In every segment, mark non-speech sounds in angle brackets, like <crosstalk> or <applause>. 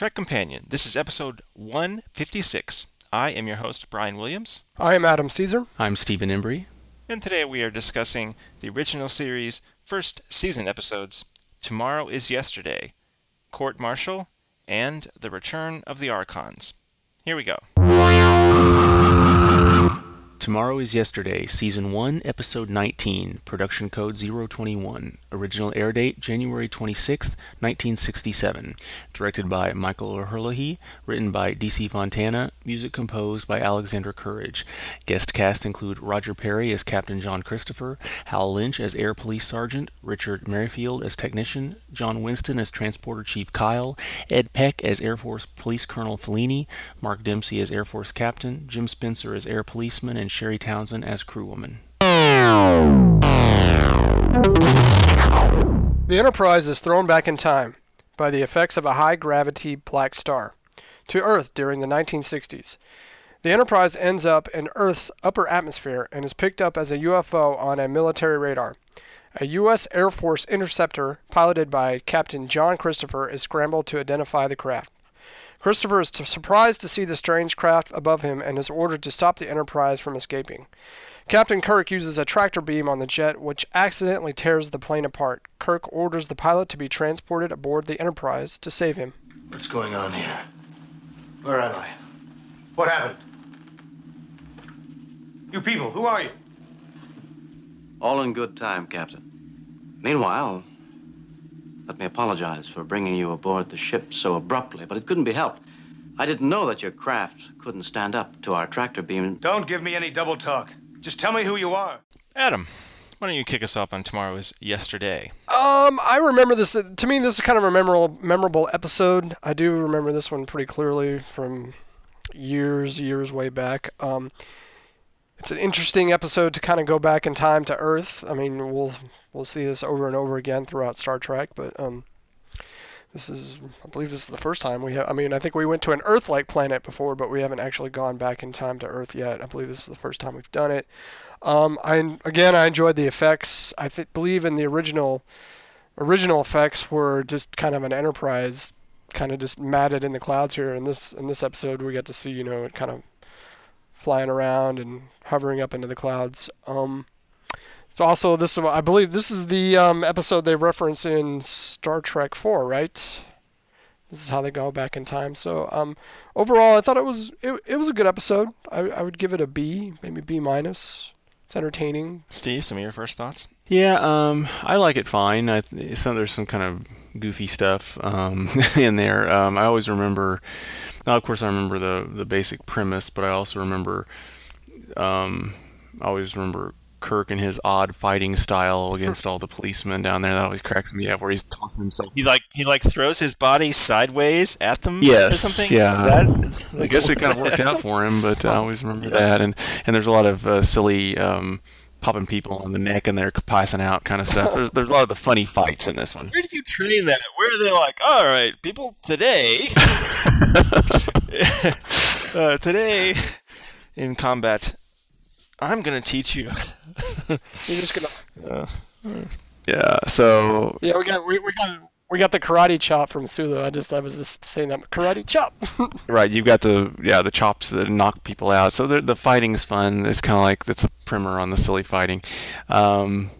Trek Companion. This is episode 156. I am your host, Brian Williams, I am Adam Caesar. I'm Stephen Embry. and today we are discussing the original series' first season episodes Tomorrow is Yesterday, Court Martial, and The Return of the Archons. Here we go. Tomorrow is Yesterday, Season 1, Episode 19, Production Code 021. Original air date January 26, 1967. Directed by Michael O'Herlihy. Written by D.C. Fontana. Music composed by Alexander Courage. Guest cast include Roger Perry as Captain John Christopher, Hal Lynch as Air Police Sergeant, Richard Merrifield as Technician, John Winston as Transporter Chief Kyle, Ed Peck as Air Force Police Colonel Fellini, Mark Dempsey as Air Force Captain, Jim Spencer as Air Policeman, and Sherri Townsend as Crewwoman. The Enterprise is thrown back in time by the effects of a high gravity black star to Earth during the 1960s. The Enterprise ends up in Earth's upper atmosphere and is picked up as a UFO on a military radar. A U.S. Air Force interceptor, piloted by Captain John Christopher, is scrambled to identify the craft. Christopher is t- surprised to see the strange craft above him and is ordered to stop the Enterprise from escaping. Captain Kirk uses a tractor beam on the jet, which accidentally tears the plane apart. Kirk orders the pilot to be transported aboard the Enterprise to save him. What's going on here? Where am I? What happened? You people, who are you? All in good time, Captain. Meanwhile, let me apologize for bringing you aboard the ship so abruptly, but it couldn't be helped. I didn't know that your craft couldn't stand up to our tractor beam. Don't give me any double talk. Just tell me who you are. Adam, why don't you kick us off on Tomorrow is Yesterday? Um, I remember this. To me, this is kind of a memorable, memorable episode. I do remember this one pretty clearly from years, years way back. Um, it's an interesting episode to kind of go back in time to Earth. I mean, we'll we'll see this over and over again throughout Star Trek, but um, this is, I believe, this is the first time we have. I mean, I think we went to an Earth-like planet before, but we haven't actually gone back in time to Earth yet. I believe this is the first time we've done it. Um, I again, I enjoyed the effects. I th- believe in the original original effects were just kind of an Enterprise, kind of just matted in the clouds here. In this in this episode, we get to see you know it kind of flying around and hovering up into the clouds. Um, it's also this. I believe this is the um, episode they reference in Star Trek Four, right? This is how they go back in time. So um, overall, I thought it was it, it was a good episode. I, I would give it a B, maybe B minus. It's entertaining. Steve, some of your first thoughts? Yeah, um, I like it fine. I, some, there's some kind of goofy stuff um, <laughs> in there. Um, I always remember, now of course, I remember the the basic premise, but I also remember, um, I always remember Kirk and his odd fighting style against all the policemen down there. That always cracks me up, where he's tossing himself. He like he like throws his body sideways at them or Yes, something? yeah. That- I guess it kind of worked out for him, but I <laughs> always remember that. And and there's a lot of uh, silly. Um, Popping people on the neck and they're passing out kind of stuff. There's, there's a lot of the funny fights in this one. Where do you train that? Where are they like, all right, people today, <laughs> <laughs> uh, today in combat, I'm gonna teach you. <laughs> You're just gonna. Yeah, so Yeah, we got we, we got we got the karate chop from Sulu. I just I was just saying that karate chop. <laughs> right, you've got the yeah the chops that knock people out. So the the fighting's fun. It's kind of like that's a primer on the silly fighting, um,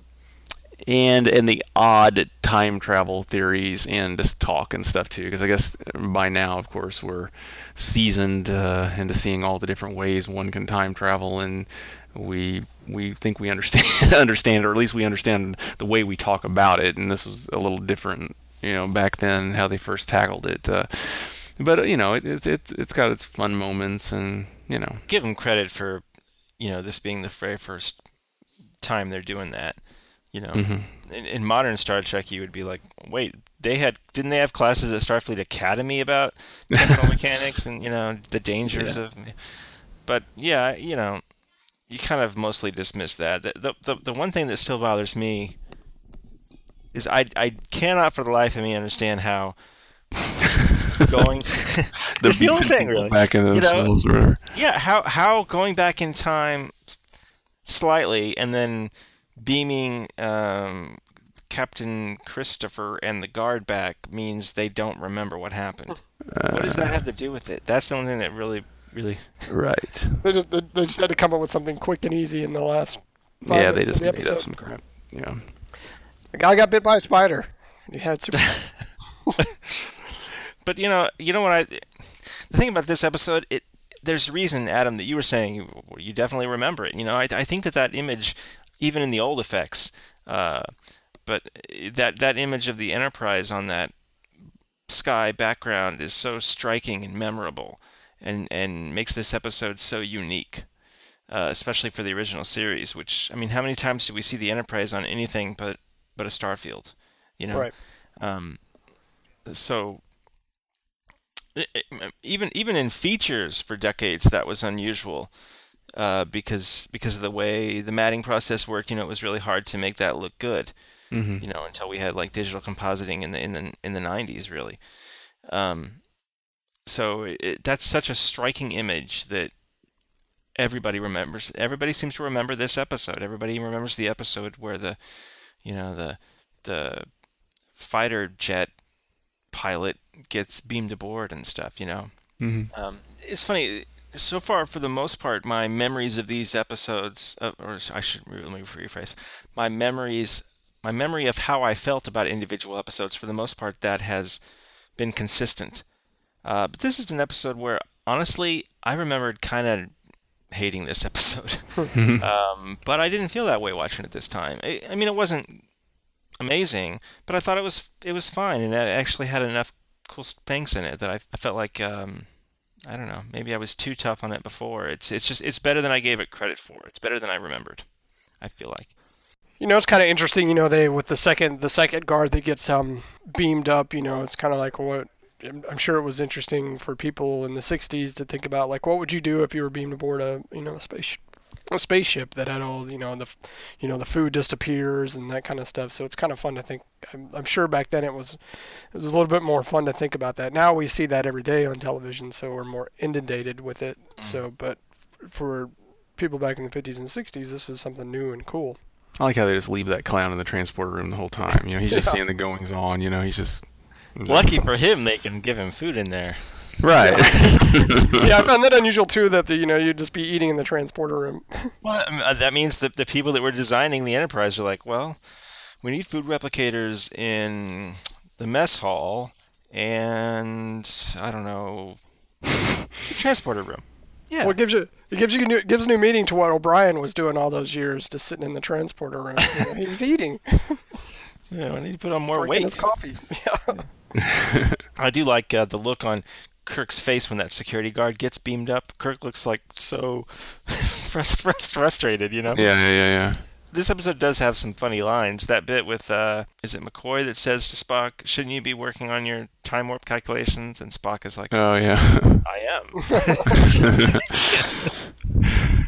and and the odd time travel theories and just talk and stuff too. Because I guess by now, of course, we're seasoned uh, into seeing all the different ways one can time travel and. We we think we understand <laughs> understand or at least we understand the way we talk about it and this was a little different you know back then how they first tackled it uh, but you know it, it, it it's got its fun moments and you know Give them credit for, you know, this being the very first time they're doing that. You know, Mm-hmm. in, in modern Star Trek, you would be like, wait, they had didn't they have classes at Starfleet Academy about <laughs> temporal mechanics and you know the dangers of? But yeah, you know, you kind of mostly dismiss that. The, the the the one thing that still bothers me is I I cannot for the life of me understand how <laughs> going. it's the only thing really. back in You know, or yeah, how how going back in time slightly and then beaming um, Captain Christopher and the guard back means they don't remember what happened. what does that have to do with it? That's the only thing that really, really. Right. <laughs> They just they, they just had to come up with something quick and easy in the last. five Yeah, they just the made up some crap. Yeah. The guy got bit by a spider. And he had super. <laughs> But you know, you know what I. The thing about this episode, it there's a reason, Adam, that you were saying you, definitely remember it. You know, I, I think that that image, even in the old effects, uh, but that that image of the Enterprise on that sky background is so striking and memorable, and and makes this episode so unique. Uh, especially for the original series, which I mean, how many times do we see the Enterprise on anything but but a Starfield? You know, Right. um, so even even in features for decades that was unusual uh, because because of the way the matting process worked. You know, it was really hard to make that look good. Mm-hmm. You know, until we had like digital compositing in the in the in the 90s, really. Um, so it, that's such a striking image that everybody remembers. Everybody seems to remember this episode. Everybody remembers the episode where the, you know, the the fighter jet pilot gets beamed aboard and stuff. You know, Mm-hmm. um, it's funny. So far, for the most part, my memories of these episodes, uh, or I should let me rephrase, my memories, my memory of how I felt about individual episodes, for the most part, that has been consistent. Uh, but this is an episode where, honestly, I remembered kind of hating this episode. <laughs> <laughs> um, but I didn't feel that way watching it this time. I, I mean, it wasn't amazing, but I thought it was it was fine, and it actually had enough cool things in it that I, I felt like um, I don't know maybe I was too tough on it before. It's it's just it's better than I gave it credit for. It's better than I remembered. I feel like. You know, it's kind of interesting. You know, they with the second the second guard that gets um beamed up. You know, it's kind of like what I'm I'm sure it was interesting for people in the '60s to think about. Like, what would you do if you were beamed aboard a you know a space a spaceship that had all you know the you know the food disappears and that kind of stuff. So it's kind of fun to think. I'm, I'm sure back then it was it was a little bit more fun to think about that. Now we see that every day on television, so we're more inundated with it. Mm. So, but for people back in the 50s and 60s, this was something new and cool. I like how they just leave that clown in the transporter room the whole time. You know, he's just Yeah. seeing the goings on. You know, he's just Lucky for him, they can give him food in there. right. <laughs> yeah, I found that unusual too. That the, you know you'd just be eating in the transporter room. <laughs> Well, I mean, uh, that means that the people that were designing the Enterprise are like, well, we need food replicators in the mess hall and I don't know, the transporter room. Yeah. Well, it gives you it gives you new, it gives new meaning to what O'Brien was doing all those years, just sitting in the transporter room. <laughs> You know, he was eating, yeah, I need to put on more drinking weight. his coffee. Yeah. <laughs> I do like uh, the look on Kirk's face when that security guard gets beamed up. Kirk looks like so <laughs> frust- frust- frustrated, you know. yeah, yeah, yeah, yeah. This episode does have some funny lines. That bit with uh, is it McCoy that says to Spock, "Shouldn't you be working on your time warp calculations?" And Spock is like, Oh yeah. "I am."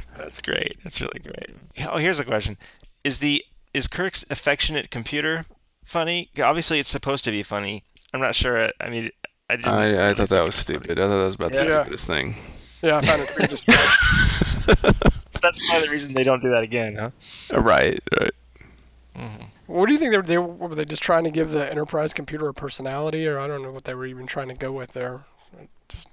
<laughs> That's great. That's really great. Oh, here's a question: Is the is Kirk's affectionate computer funny? Obviously, it's supposed to be funny. I'm not sure. I mean, I didn't. I, I thought that was stupid. I thought that was about the Yeah. stupidest thing. yeah, I found it to be. <laughs> <laughs> That's probably the reason they don't do that again, huh? Uh, Right, right. What do you think they were? They, were they just trying to give the Enterprise computer a personality, or I don't know what they were even trying to go with there.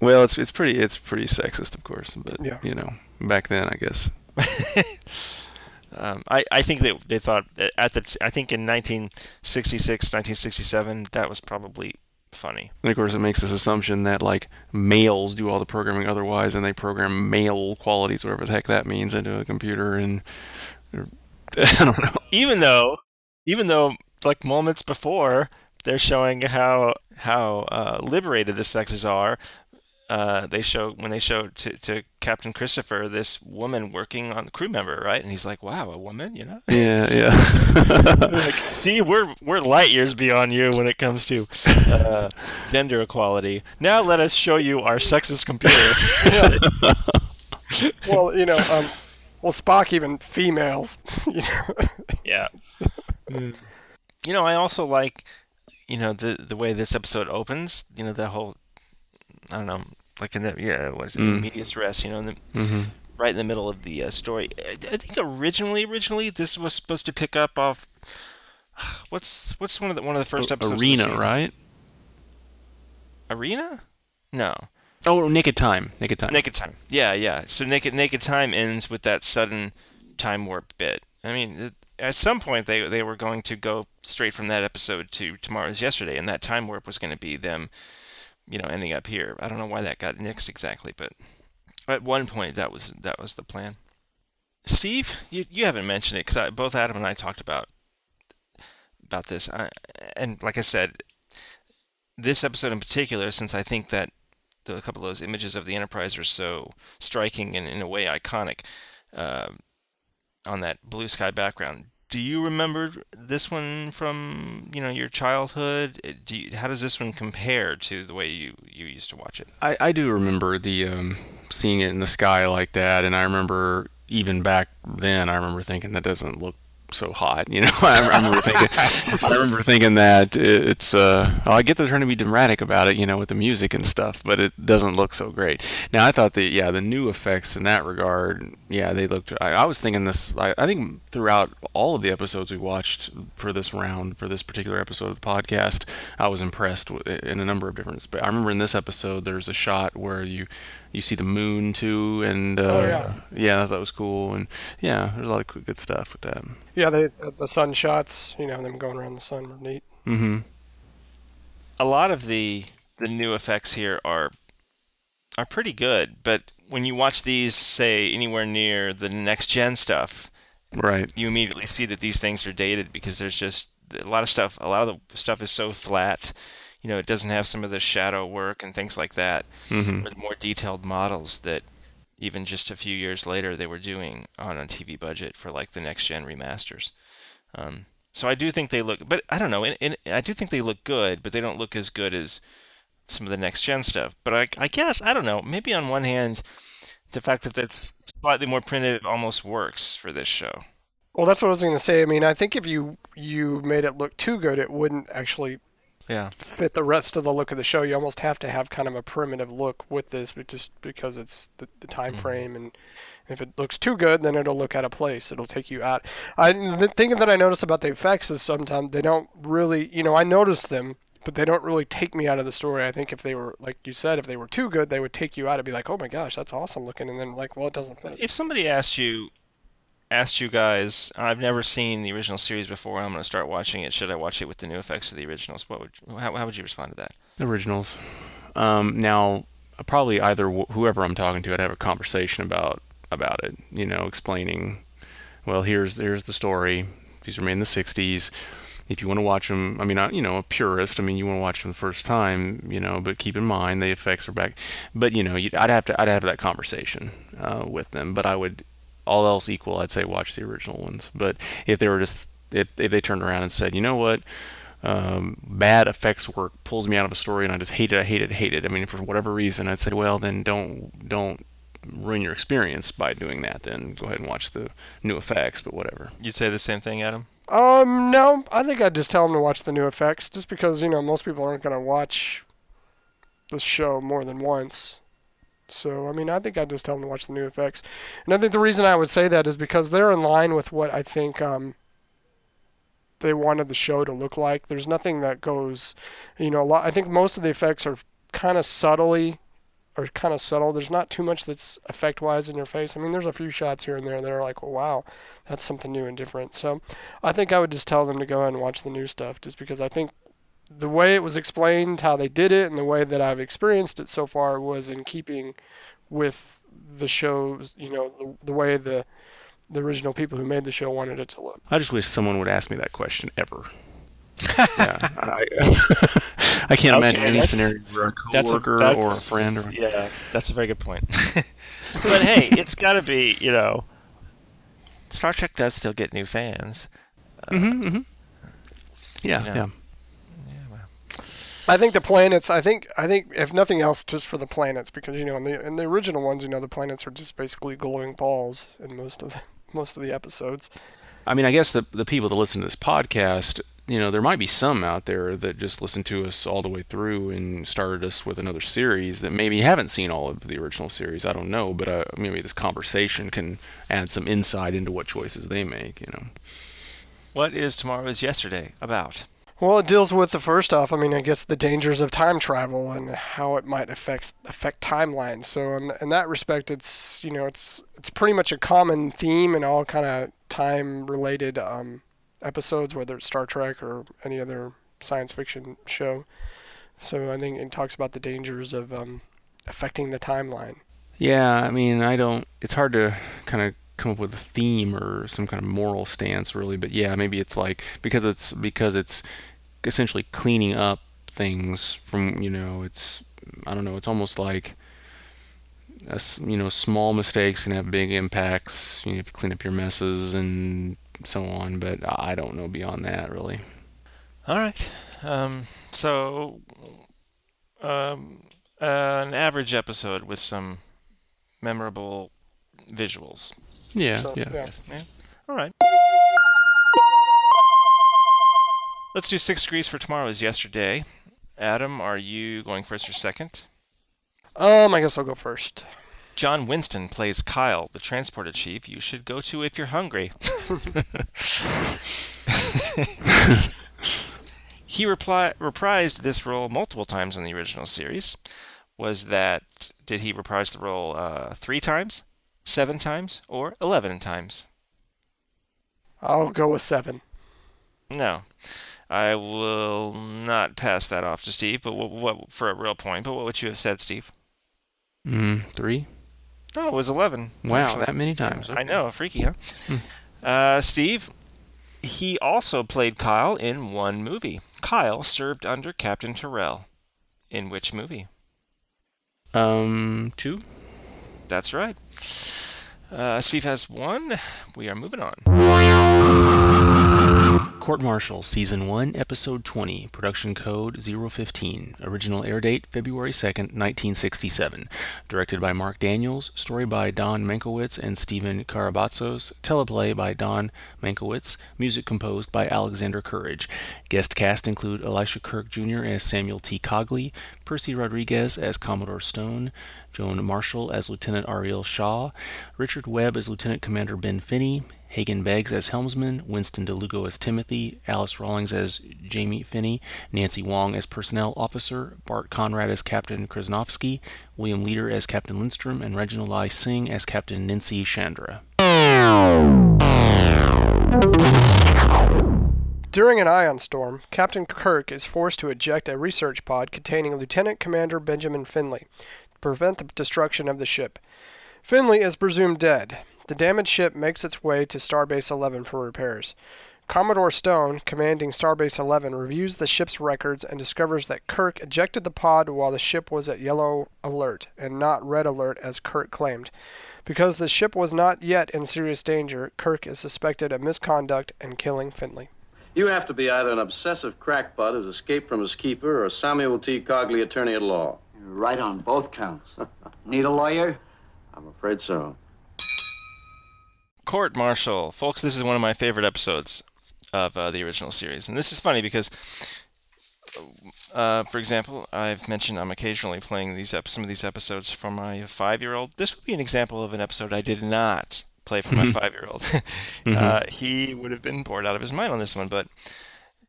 Well, it's it's pretty it's pretty sexist, of course, but Yeah. you know, back then, I guess. <laughs> Um, I, I think that they thought at the I think in 1966, 1967, that was probably funny. And of course, it makes this assumption that like males do all the programming otherwise, and they program male qualities, whatever the heck that means, into a computer, and <laughs> I don't know. Even though, even though like moments before they're showing how how uh, liberated the sexes are. Uh, they show when they show to, to Captain Christopher this woman working on the crew member, right? And he's like, "Wow, a woman," you know. Yeah, yeah. <laughs> like, see, we're we're light years beyond you when it comes to uh, gender equality. Now let us show you our sexist computer. <laughs> Well, you know, um, well Spock even females. <laughs> You know, yeah. You know, I also like, you know, the the way this episode opens. You know, the whole, I don't know, like in the yeah, what is it, Mm. medias res. You know, in the, hmm right in the middle of the uh, story. I, I think originally, originally this was supposed to pick up off. <sighs> what's what's one of the one of the first episodes? Arena, right? Arena? No. Oh, Naked Time. Naked Time. Naked Time. Yeah, yeah. So Naked Naked Time ends with that sudden time warp bit. I mean, at some point they they were going to go straight from that episode to Tomorrow's Yesterday, and that time warp was going to be them, you know, ending up here. I don't know why that got nixed exactly, but at one point that was that was the plan. Steve, you you haven't mentioned it because both Adam and I talked about about this, I, and like I said, this episode in particular, since I think that the, a couple of those images of the Enterprise are so striking and in a way iconic uh, on that blue sky background. Do you remember this one from you know your childhood? Uh, Do you, how does this one compare to the way you, you used to watch it? I, I do remember the um, seeing it in the sky like that, and I remember even back then, I remember thinking that doesn't look so hot. You know, <laughs> I, remember thinking, <laughs> I remember thinking that it's. Uh, well, I get they're trying to be dramatic about it, you know, with the music and stuff, but it doesn't look so great. Now, I thought that yeah, the new effects in that regard, yeah, they looked. I, I was thinking this. I, I think throughout all of the episodes we watched for this round, for this particular episode of the podcast, I was impressed with, in a number of different. But I remember in this episode, there's a shot where you you see the moon too, and uh, Oh, yeah. yeah, that was cool, and yeah, there's a lot of good stuff with that. Yeah, they uh, the sun shots. You know them going around the sun were neat. Mm-hmm. a lot of the the new effects here are are pretty good, but when you watch these, say anywhere near the next gen stuff, Right. you immediately see that these things are dated because there's just a lot of stuff. A lot of the stuff is so flat. You know, it doesn't have some of the shadow work and things like that, Mm-hmm. or the more detailed models that even just a few years later they were doing on a TV budget for like the next gen remasters. Um, so I do think they look, but I don't know. In, in, I do think they look good, but they don't look as good as some of the next gen stuff. But I, I guess I don't know. Maybe on one hand, the fact that that's slightly more primitive almost works for this show. Well, that's what I was going to say. I mean, I think if you you made it look too good, it wouldn't actually Yeah. fit the rest of the look of the show. You almost have to have kind of a primitive look with this, but just because it's the, the time Mm-hmm. frame, and if it looks too good, then it'll look out of place. It'll take you out. I the thing that I notice about the effects is sometimes they don't really, you know, I notice them, but they don't really take me out of the story. I think if they were, like you said, if they were too good, they would take you out and be like, oh my gosh, that's awesome looking, and then like, well, it doesn't fit. If somebody asked you, asked you guys, I've never seen the original series before. I'm going to start watching it. Should I watch it with the new effects of the originals? What would how, how would you respond to that? The originals. Um, now, probably either wh- whoever I'm talking to, I'd have a conversation about about it. You know, explaining. Well, here's here's the story. These were made in the '60s. If you want to watch them, I mean, you know, a purist. I mean, you want to watch them the first time, you know, but keep in mind the effects are back. But you know, I'd have to I'd have that conversation uh, with them. But I would, all else equal, I'd say watch the original ones. But if they were just if, if they turned around and said, you know what, um, bad effects work pulls me out of a story and I just hate it, I hate it, hate it. I mean, for whatever reason, I'd say, well, then don't don't ruin your experience by doing that. Then go ahead and watch the new effects. But whatever. You'd say the same thing, Adam? Um, no, I think I'd just tell them to watch the new effects, just because you know most people aren't gonna watch this show more than once. So I mean, I think I'd just tell them to watch the new effects, and I think the reason I would say that is because they're in line with what I think um they wanted the show to look like. There's nothing that goes, you know, a lot. I think most of the effects are kind of subtly or kind of subtle. There's not too much that's effect wise in your face. I mean, there's a few shots here and there that are like, well, wow, that's something new and different. So I think I would just tell them to go ahead and watch the new stuff just because I think the way it was explained, how they did it, and the way that I've experienced it so far was in keeping with the show's, you know, the, the way the the original people who made the show wanted it to look. I just wish someone would ask me that question ever. <laughs> yeah, I, I can't imagine any scenario where a That's coworker that's, or a friend or yeah, that's a very good point. <laughs> but hey, it's got to be you know, Star Trek does still get new fans. hmm hmm yeah, you know. yeah. I think the planets. I think. I think if nothing else, just for the planets, because you know, in the in the original ones, you know, the planets are just basically glowing balls in most of the <laughs> most of the episodes. I mean, I guess the the people that listen to this podcast, you know, there might be some out there that just listen to us all the way through and started us with another series that maybe haven't seen all of the original series. I don't know, but uh, maybe this conversation can add some insight into what choices they make. You know. What is Tomorrow is Yesterday about? Well, it deals with the first off. I mean, I guess the dangers of time travel and how it might affect affect timelines. So, in, in that respect, it's you know, it's it's pretty much a common theme in all kind of time-related um, episodes, whether it's Star Trek or any other science fiction show. So, I think it talks about the dangers of um, affecting the timeline. Yeah, I mean, I don't. It's hard to kind of come up with a theme or some kind of moral stance, really. But yeah, maybe it's like because it's because it's essentially cleaning up things from you know it's I don't know. It's almost like a s you know small mistakes can have big impacts. You have to clean up your messes and so on. But I don't know beyond that really. All right. Um, so, um, uh, an average episode with some memorable visuals. Yeah, So, yeah. yeah. Yeah. All right. Let's do six degrees for tomorrow is yesterday. Adam, are you going first or second? Um, I guess I'll go first. John Winston plays Kyle, the transporter chief you should go to if you're hungry. <laughs> he repli- reprised this role multiple times in the original series. Was that, did he reprise the role uh, three times, seven times, or 11 times? I'll go with seven. No. I will not pass that off to Steve, but what, what for a real point, but what would you have said, Steve? Mm, three. No, it was 11. Wow, actually. that many times. I know, freaky, huh? Hmm. Uh, Steve, he also played Kyle in one movie. Kyle served under Captain Terrell. In which movie? Um, two. That's right. Uh, Steve has one. We are moving on. Court Martial, Season 1, Episode 20, Production Code 015. Original air date February 2nd, 1967. Directed by Marc Daniels. Story by Don Mankiewicz and Stephen Carabatsos. Teleplay by Don Mankiewicz. Music composed by Alexander Courage. Guest cast include Elisha Cook Jr. as Samuel T. Cogley, Percy Rodriguez as Commodore Stone, Joan Marshall as Lieutenant Areel Shaw, Richard Webb as Lieutenant Commander Ben Finney, Hagan Beggs as helmsman, Winston DeLugo as Timothy, Alice Rawlings as Jamie Finney, Nancy Wong as personnel officer, Bart Conrad as Captain Krasnowsky, William Leader as Captain Lindstrom, and Reginald I. Singh as Captain Nancy Chandra. During an ion storm, Captain Kirk is forced to eject a research pod containing Lieutenant Commander Benjamin Finley to prevent the destruction of the ship. Finley is presumed dead. The damaged ship makes its way to Starbase 11 for repairs. Commodore Stone, commanding Starbase 11, reviews the ship's records and discovers that Kirk ejected the pod while the ship was at yellow alert and not red alert as Kirk claimed. Because the ship was not yet in serious danger, Kirk is suspected of misconduct and killing Finley. You have to be either an obsessive crackpot who's escaped from his keeper or Samuel T. Cogley, attorney at law. You're right on both counts. <laughs> Need a lawyer? I'm afraid so. Court Martial. Folks, this is one of my favorite episodes of uh, the original series. And this is funny because, uh, for example, I've mentioned I'm occasionally playing these ep- some of these episodes for my five year old. This would be an example of an episode I did not play for my five year old. <laughs> uh, he would have been bored out of his mind on this one. But,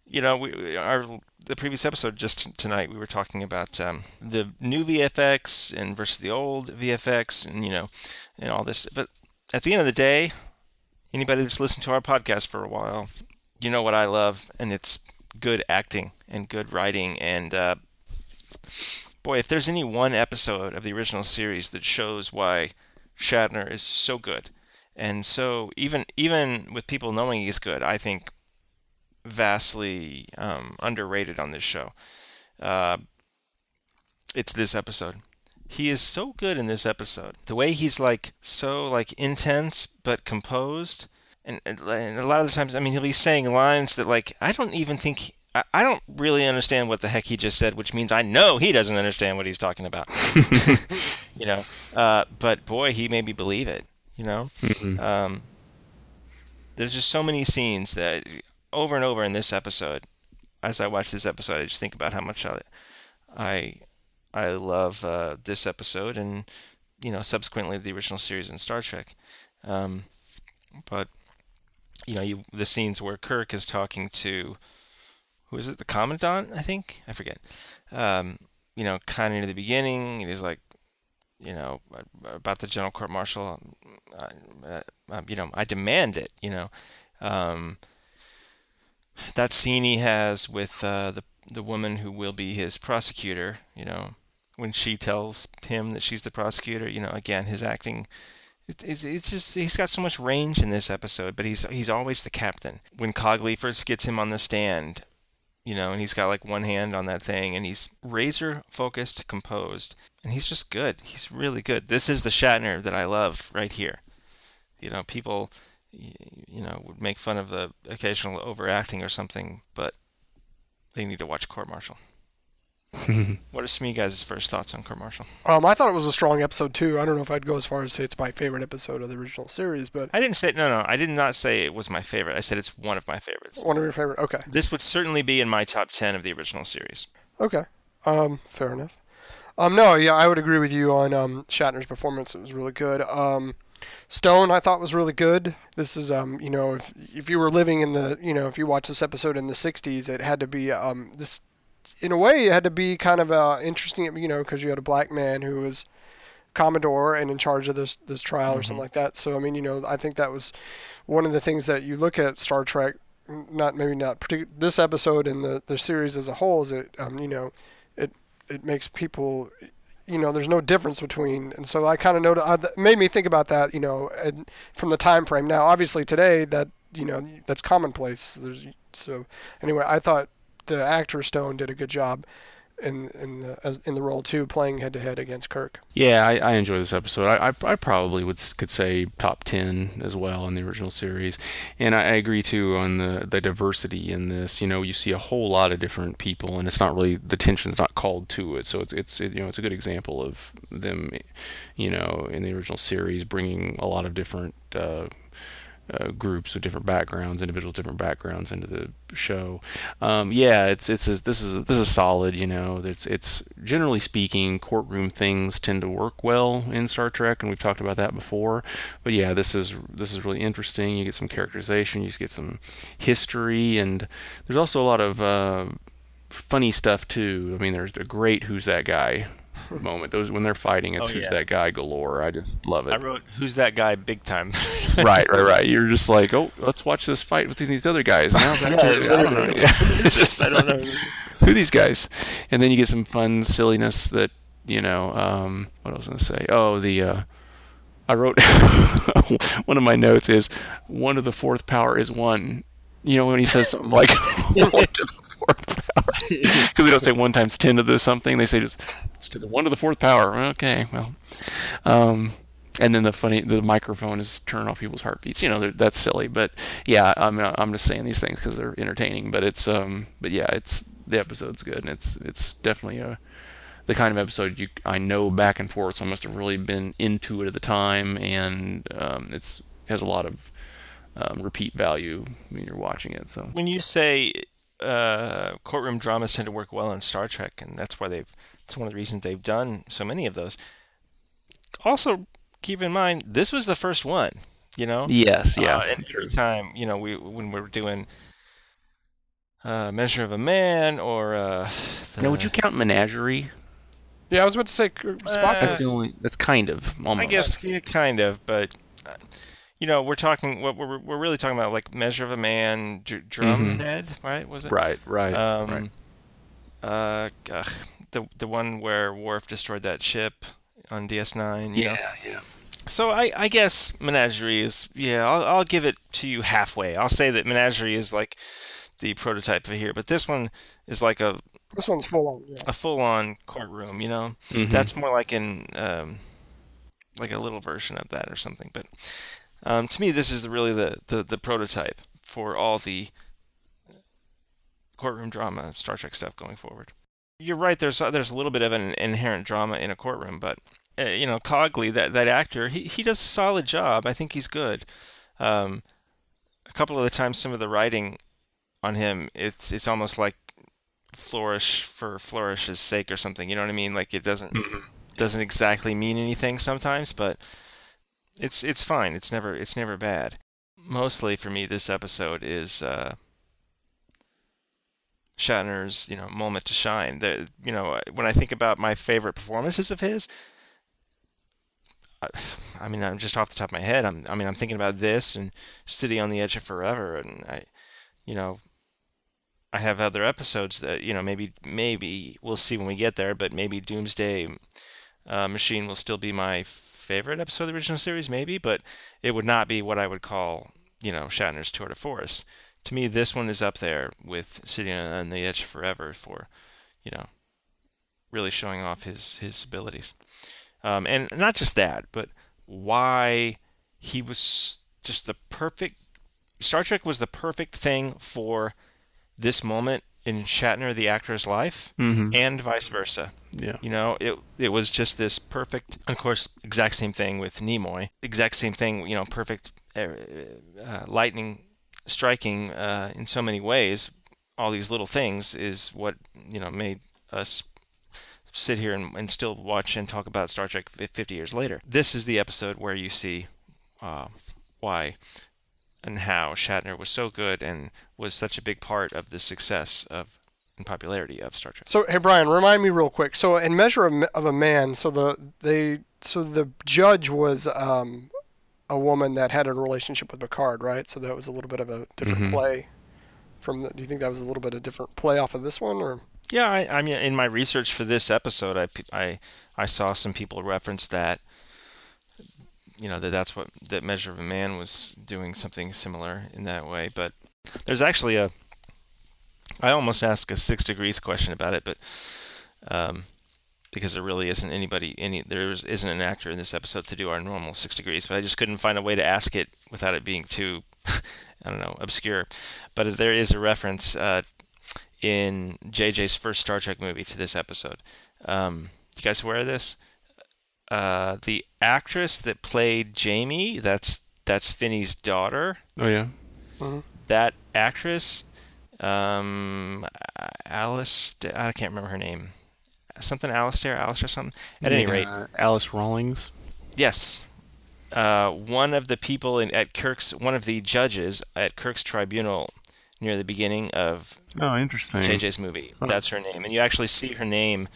you know, we, our the previous episode just tonight we were talking about um, the new VFX and versus the old VFX and, you know, and all this. But at the end of the day, anybody that's listened to our podcast for a while, you know what I love, and it's good acting and good writing. And uh, boy, if there's any one episode of the original series that shows why Shatner is so good, and so even even with people knowing he's good, I think vastly um, underrated on this show. Uh, it's this episode he is so good in this episode. The way he's like so like intense but composed, and, and, a lot of the times, I mean, he'll be saying lines that like I don't even think I, I don't really understand what the heck he just said, which means I know he doesn't understand what he's talking about. <laughs> <laughs> you know, uh, but boy, he made me believe it. You know, um, there's just so many scenes that over and over in this episode. As I watch this episode, I just think about how much I, I I love uh, this episode and you know subsequently the original series in Star Trek. Um, but you know, you, the scenes where Kirk is talking to who is it, the commandant? I think I forget. Um, you know, kind of near the beginning, he's like, you know, about the general court martial. Uh, uh, you know, I demand it. You know, um, that scene he has with uh, the the woman who will be his prosecutor. You know, when she tells him that she's the prosecutor. You know, again, his acting. It's, it's just he's got so much range in this episode, but he's he's always the captain. When Cogley first gets him on the stand, you know, and he's got like one hand on that thing, and he's razor focused, composed, and he's just good. He's really good. This is the Shatner that I love right here. You know, people, you know, would make fun of the occasional overacting or something, but they need to watch Court Martial. <laughs> what are some of you guys' first thoughts on Court Martial? Um, I thought it was a strong episode too. I don't know if I'd go as far as say it's my favorite episode of the original series, but I didn't say no, no. I did not say it was my favorite. I said it's one of my favorites. One of your favorite. Okay. This would certainly be in my top ten of the original series. Okay. Um, fair enough. Um, no, yeah, I would agree with you on um, Shatner's performance. It was really good. Um, Stone, I thought was really good. This is, um, you know, if if you were living in the, you know, if you watch this episode in the '60s, it had to be um, this. In a way, it had to be kind of uh, interesting, you know, because you had a black man who was commodore and in charge of this this trial mm-hmm. or something like that. So I mean, you know, I think that was one of the things that you look at Star Trek, not maybe not partic- this episode and the the series as a whole, is it, um, you know, it it makes people you know there's no difference between and so i kind of uh, made me think about that you know and from the time frame now obviously today that you know that's commonplace there's so anyway i thought the actor stone did a good job in in the in the role too, playing head to head against Kirk. Yeah, I, I enjoy this episode. I, I, I probably would could say top ten as well in the original series, and I, I, agree too on the the diversity in this. You know, you see a whole lot of different people, and it's not really the tension's not called to it. So it's it's it, you know it's a good example of them, you know, in the original series bringing a lot of different. Uh, uh, groups with different backgrounds, individuals different backgrounds into the show. Um, yeah, it's it's a, this is this is solid. You know, it's it's generally speaking, courtroom things tend to work well in Star Trek, and we've talked about that before. But yeah, this is this is really interesting. You get some characterization, you get some history, and there's also a lot of uh, funny stuff too. I mean, there's a great "Who's that guy?" <laughs> moment. Those when they're fighting, it's oh, who's yeah. that guy galore. I just love it. I wrote who's that guy big time. <laughs> right, right, right. <laughs> You're just like, oh, let's watch this fight with these other guys. Now yeah, I don't know. Yeah. it's just I don't know who these guys. And then you get some fun silliness that you know. Um, what I was gonna say? Oh, the. Uh, I wrote one of my notes is one to the fourth power is one. You know when he says something like one to the fourth power <laughs> because they don't say one times ten to the something. They say just to the one to the fourth power. Okay, well, um, and then the funny the microphone is turning off people's heartbeats. You know that's silly, but yeah, I'm I'm just saying these things because they're entertaining. But it's um, but yeah, it's the episode's good, and it's it's definitely a the kind of episode you I know back and forth. So I must have really been into it at the time, and um, it's has a lot of um, repeat value when you're watching it. So when you say uh, courtroom dramas tend to work well in Star Trek, and that's why they've it's one of the reasons they've done so many of those. Also, keep in mind this was the first one. You know. Yes. Yeah. Uh, and every time you know we when we are doing uh, Measure of a Man or uh, the... now would you count Menagerie? Yeah, I was about to say Spock. that's the only. That's kind of. Almost. I guess yeah, kind of, but uh, you know, we're talking. What we're we're really talking about, like Measure of a Man, Dr- Drumhead, mm-hmm. right? Was it? Right. Right. Um, right. Uh, ugh, the the one where Worf destroyed that ship on DS9. yeah, know? yeah. So I, I guess Menagerie is yeah I'll, I'll give it to you halfway. I'll say that Menagerie is like the prototype of here, but this one is like a this one's full on yeah. a full on courtroom. You know, mm-hmm. that's more like in um, like a little version of that or something. But um, to me, this is really the, the the prototype for all the courtroom drama Star Trek stuff going forward you're right. There's there's a little bit of an inherent drama in a courtroom, but uh, you know, Cogley, that that actor, he he does a solid job. I think he's good. Um, a couple of the times, some of the writing on him, it's it's almost like flourish for flourish's sake or something. You know what I mean? Like it doesn't mm-hmm. doesn't exactly mean anything sometimes, but it's it's fine. It's never it's never bad. mostly for me, this episode is uh, Shatner's, you know, moment to shine. The, you know, when I think about my favorite performances of his, I, I mean, I'm just off the top of my head. I'm, I mean, I'm thinking about this and City on the Edge of Forever, and I, you know, I have other episodes that you know maybe maybe we'll see when we get there, but maybe Doomsday uh, Machine will still be my favorite episode of the original series, maybe, but it would not be what I would call you know Shatner's tour de force. To me, this one is up there with City on the Edge Forever for you know really showing off his his abilities, um, and not just that, but why he was just the perfect. Star Trek was the perfect thing for this moment in Shatner, the actor's life, Mhm. and vice versa. Yeah. You know, it it was just this perfect. Of course, exact same thing with Nimoy. Exact same thing. You know, perfect uh, uh, lightning striking uh, in so many ways. All these little things is what you know made us sit here and, and still watch and talk about Star Trek 50 years later. This is the episode where you see uh, why and how Shatner was so good and was such a big part of the success of and popularity of Star Trek. So hey Brian, remind me real quick. So in Measure of, of a Man, so the they so the judge was um, a woman that had a relationship with Picard, right? So that was a little bit of a different Mhm. play. From the, do you think that was a little bit of a different play off of this one, or Yeah, I, I mean, in my research for this episode, I, I, I saw some people reference that, you know, that that's what that Measure of a Man was doing something similar in that way. But there's actually a, I almost ask a six degrees question about it, but um, because there really isn't anybody, any there isn't an actor in this episode to do our normal six degrees, but I just couldn't find a way to ask it without it being too, <laughs> I don't know, obscure. But there is a reference uh, in JJ's first Star Trek movie to this episode. Um, you guys aware of this? Uh, the actress that played Jamie, that's that's Finney's daughter. Oh yeah. That actress, um, Alice, I can't remember her name. Something Alistair, Alistair something. At any rate, Uh, Alice Rawlings. Yes. Uh, one of the people in, at Kirk's, one of the judges at Kirk's tribunal near the beginning of Oh, interesting. JJ's movie. That's her name, and you actually see her name,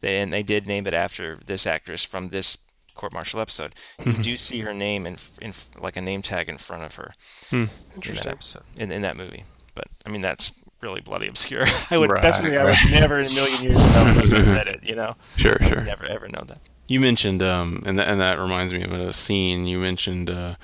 they, and they did name it after this actress from this court-martial episode. You do see her name in, in like a name tag in front of her in that interesting? episode, in, in that movie. But I mean, that's really bloody obscure. <laughs> I would Right, definitely, I would never in a million years know unless I read it. You know, <laughs> Sure, I sure. would never ever know that. You mentioned, um, and that, and that reminds me of a scene. You mentioned uh,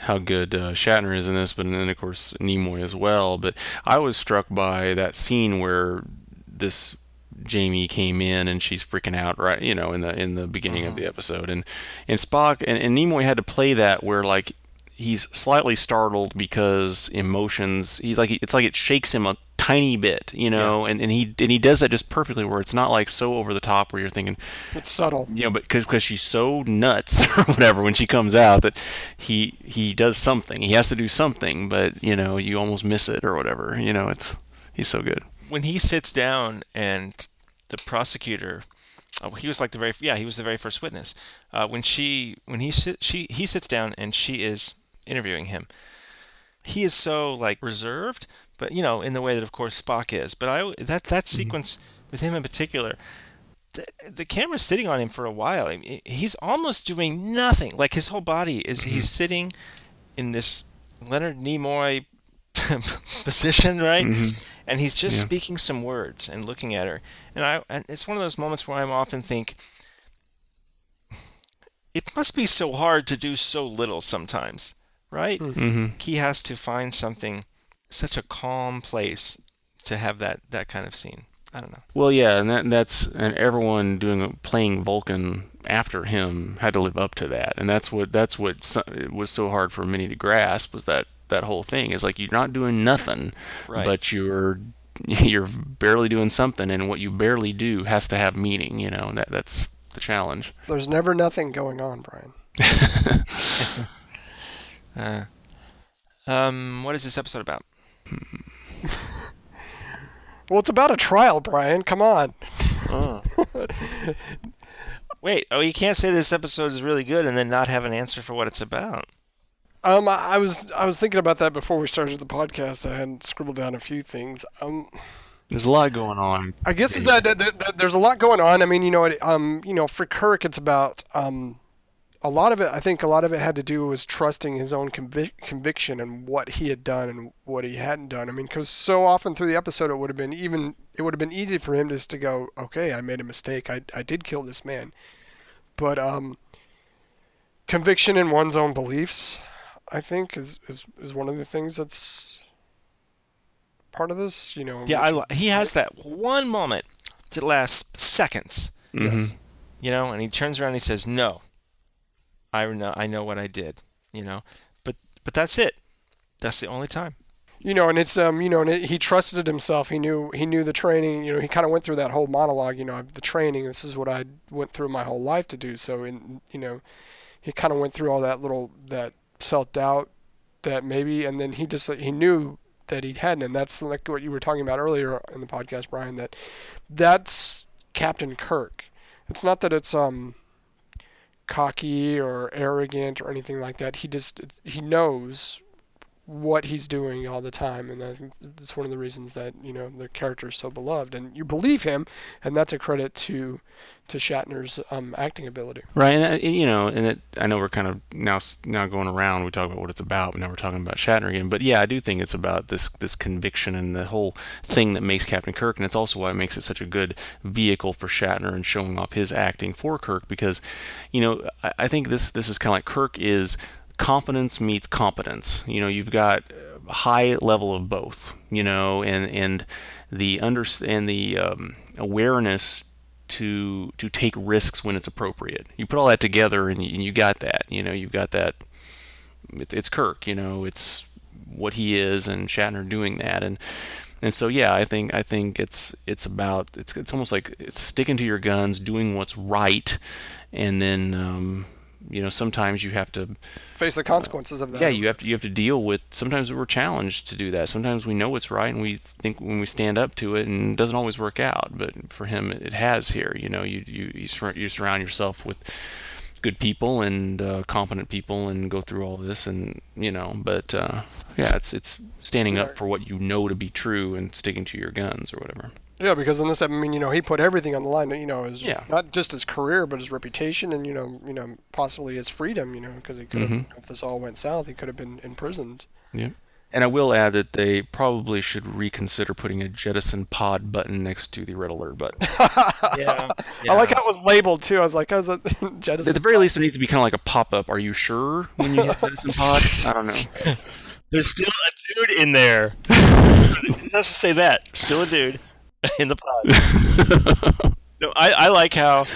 how good uh, Shatner is in this, but then of course Nimoy as well. But I was struck by that scene where this Jamie came in and she's freaking out, right? You know, in the in the beginning of the episode, and and Spock and, and Nimoy had to play that where like he's slightly startled because emotions. He's like it's like it shakes him a tiny bit, you know, and, and he and he does that just perfectly where it's not like so over the top where you're thinking, It's subtle. you know, but because she's so nuts <laughs> or whatever when she comes out that he he does something. He has to do something, but you know, you almost miss it or whatever. You know, it's he's so good. when he sits down and the prosecutor oh, he was like the very yeah he was the very first witness uh, when she when he she he sits down and she is interviewing him. He is so like reserved but you know in the way that of course Spock is. But I that that mm-hmm. sequence with him in particular the, the camera's sitting on him for a while. I mean, he's almost doing nothing. Like his whole body is he's mm-hmm. sitting in this Leonard Nimoy <laughs> position, right? Mm-hmm. And he's just Yeah. speaking some words and looking at her. And I and it's one of those moments where I often think it must be so hard to do so little sometimes, right? Mm-hmm. He has to find something such a calm place to have that that kind of scene. I don't know. Well, yeah, and that that's and everyone doing playing Vulcan after him had to live up to that, and that's what that's what so- it was so hard for many to grasp was that that whole thing is like you're not doing nothing, Right. but you're <laughs> you're barely doing something, and what you barely do has to have meaning, you know. And that that's the challenge. There's never nothing going on, Brian. <laughs> Uh, um, what is this episode about? <laughs> Well, it's about a trial, Brian. Come on. <laughs> Wait, oh, you can't say this episode is really good and then not have an answer for what it's about. Um, I, I was I was thinking about that before we started the podcast. I had scribbled down a few things. Um, There's a lot going on. I guess it's that, that, that, that there's a lot going on. I mean, you know, it, um, you know, for Kirk, it's about um, a lot of it. I think a lot of it had to do with trusting his own convic- conviction and what he had done and what he hadn't done. I mean, because so often through the episode, it would have been even it would have been easy for him just to go, okay, I made a mistake. I I did kill this man, but um, conviction in one's own beliefs, I think, is is is one of the things that's part of this. You know. Yeah, I, he has that one moment that lasts seconds, Mhm. you know, and he turns around and he says, "No, I know, I know what I did," you know, but but that's it. That's the only time. you know, and it's um, you know, and it, he trusted himself. He knew he knew the training. You know, he kind of went through that whole monologue. You know, the training. This is what I went through my whole life to do. So, in you know, he kind of went through all that little that self doubt that maybe, and then he just he knew that he hadn't, and that's like what you were talking about earlier in the podcast, Brian. That that's Captain Kirk. It's not that it's um cocky or arrogant or anything like that. He just he knows what he's doing all the time, and I think that's one of the reasons that you know the character is so beloved, and you believe him, and that's a credit to to Shatner's um, acting ability. Right, and, uh, you know, and it, I know we're kind of now now going around. We talk about what it's about, but now we're talking about Shatner again. But yeah, I do think it's about this this conviction and the whole thing that makes Captain Kirk, and it's also why it makes it such a good vehicle for Shatner and showing off his acting for Kirk. Because, you know, I, I think this this is kind of like Kirk is confidence meets competence. You know, you've got high level of both. You know, and and the under and the um, awareness to to take risks when it's appropriate. You put all that together, and you, and you got that. You know, you've got that. It, it's Kirk. You know, it's what he is, and Shatner doing that, and and so yeah, I think I think it's it's about it's it's almost like it's sticking to your guns, doing what's right, and then um, you know sometimes you have to Face the consequences of that. yeah, you have to you have to deal with. Sometimes we're challenged to do that. Sometimes we know what's right, and we think when we stand up to it, and it doesn't always work out. But for him, it has here. You know, you you you, sur- you surround yourself with good people and uh, competent people, and go through all this, and you know. But uh, yeah, it's it's standing up for what you know to be true and sticking to your guns or whatever. Yeah, because in this, I mean, you know, he put everything on the line. You know, his Yeah. not just his career, but his reputation, and you know, you know, possibly his freedom. You know, because he could have, Mm-hmm. if this all went south, he could have been imprisoned. Yeah. And I will add that they probably should reconsider putting a jettison pod button next to the red alert button. <laughs> Yeah, I like how it was labeled too. I was like, I was a jettison. At the very least, it needs to be kind of like a pop up. Are you sure when you hit <laughs> jettison pod? I don't know. There's still a dude in there. <laughs> it has to say that. Still a dude <laughs> in the pod. <laughs> no, I, I like how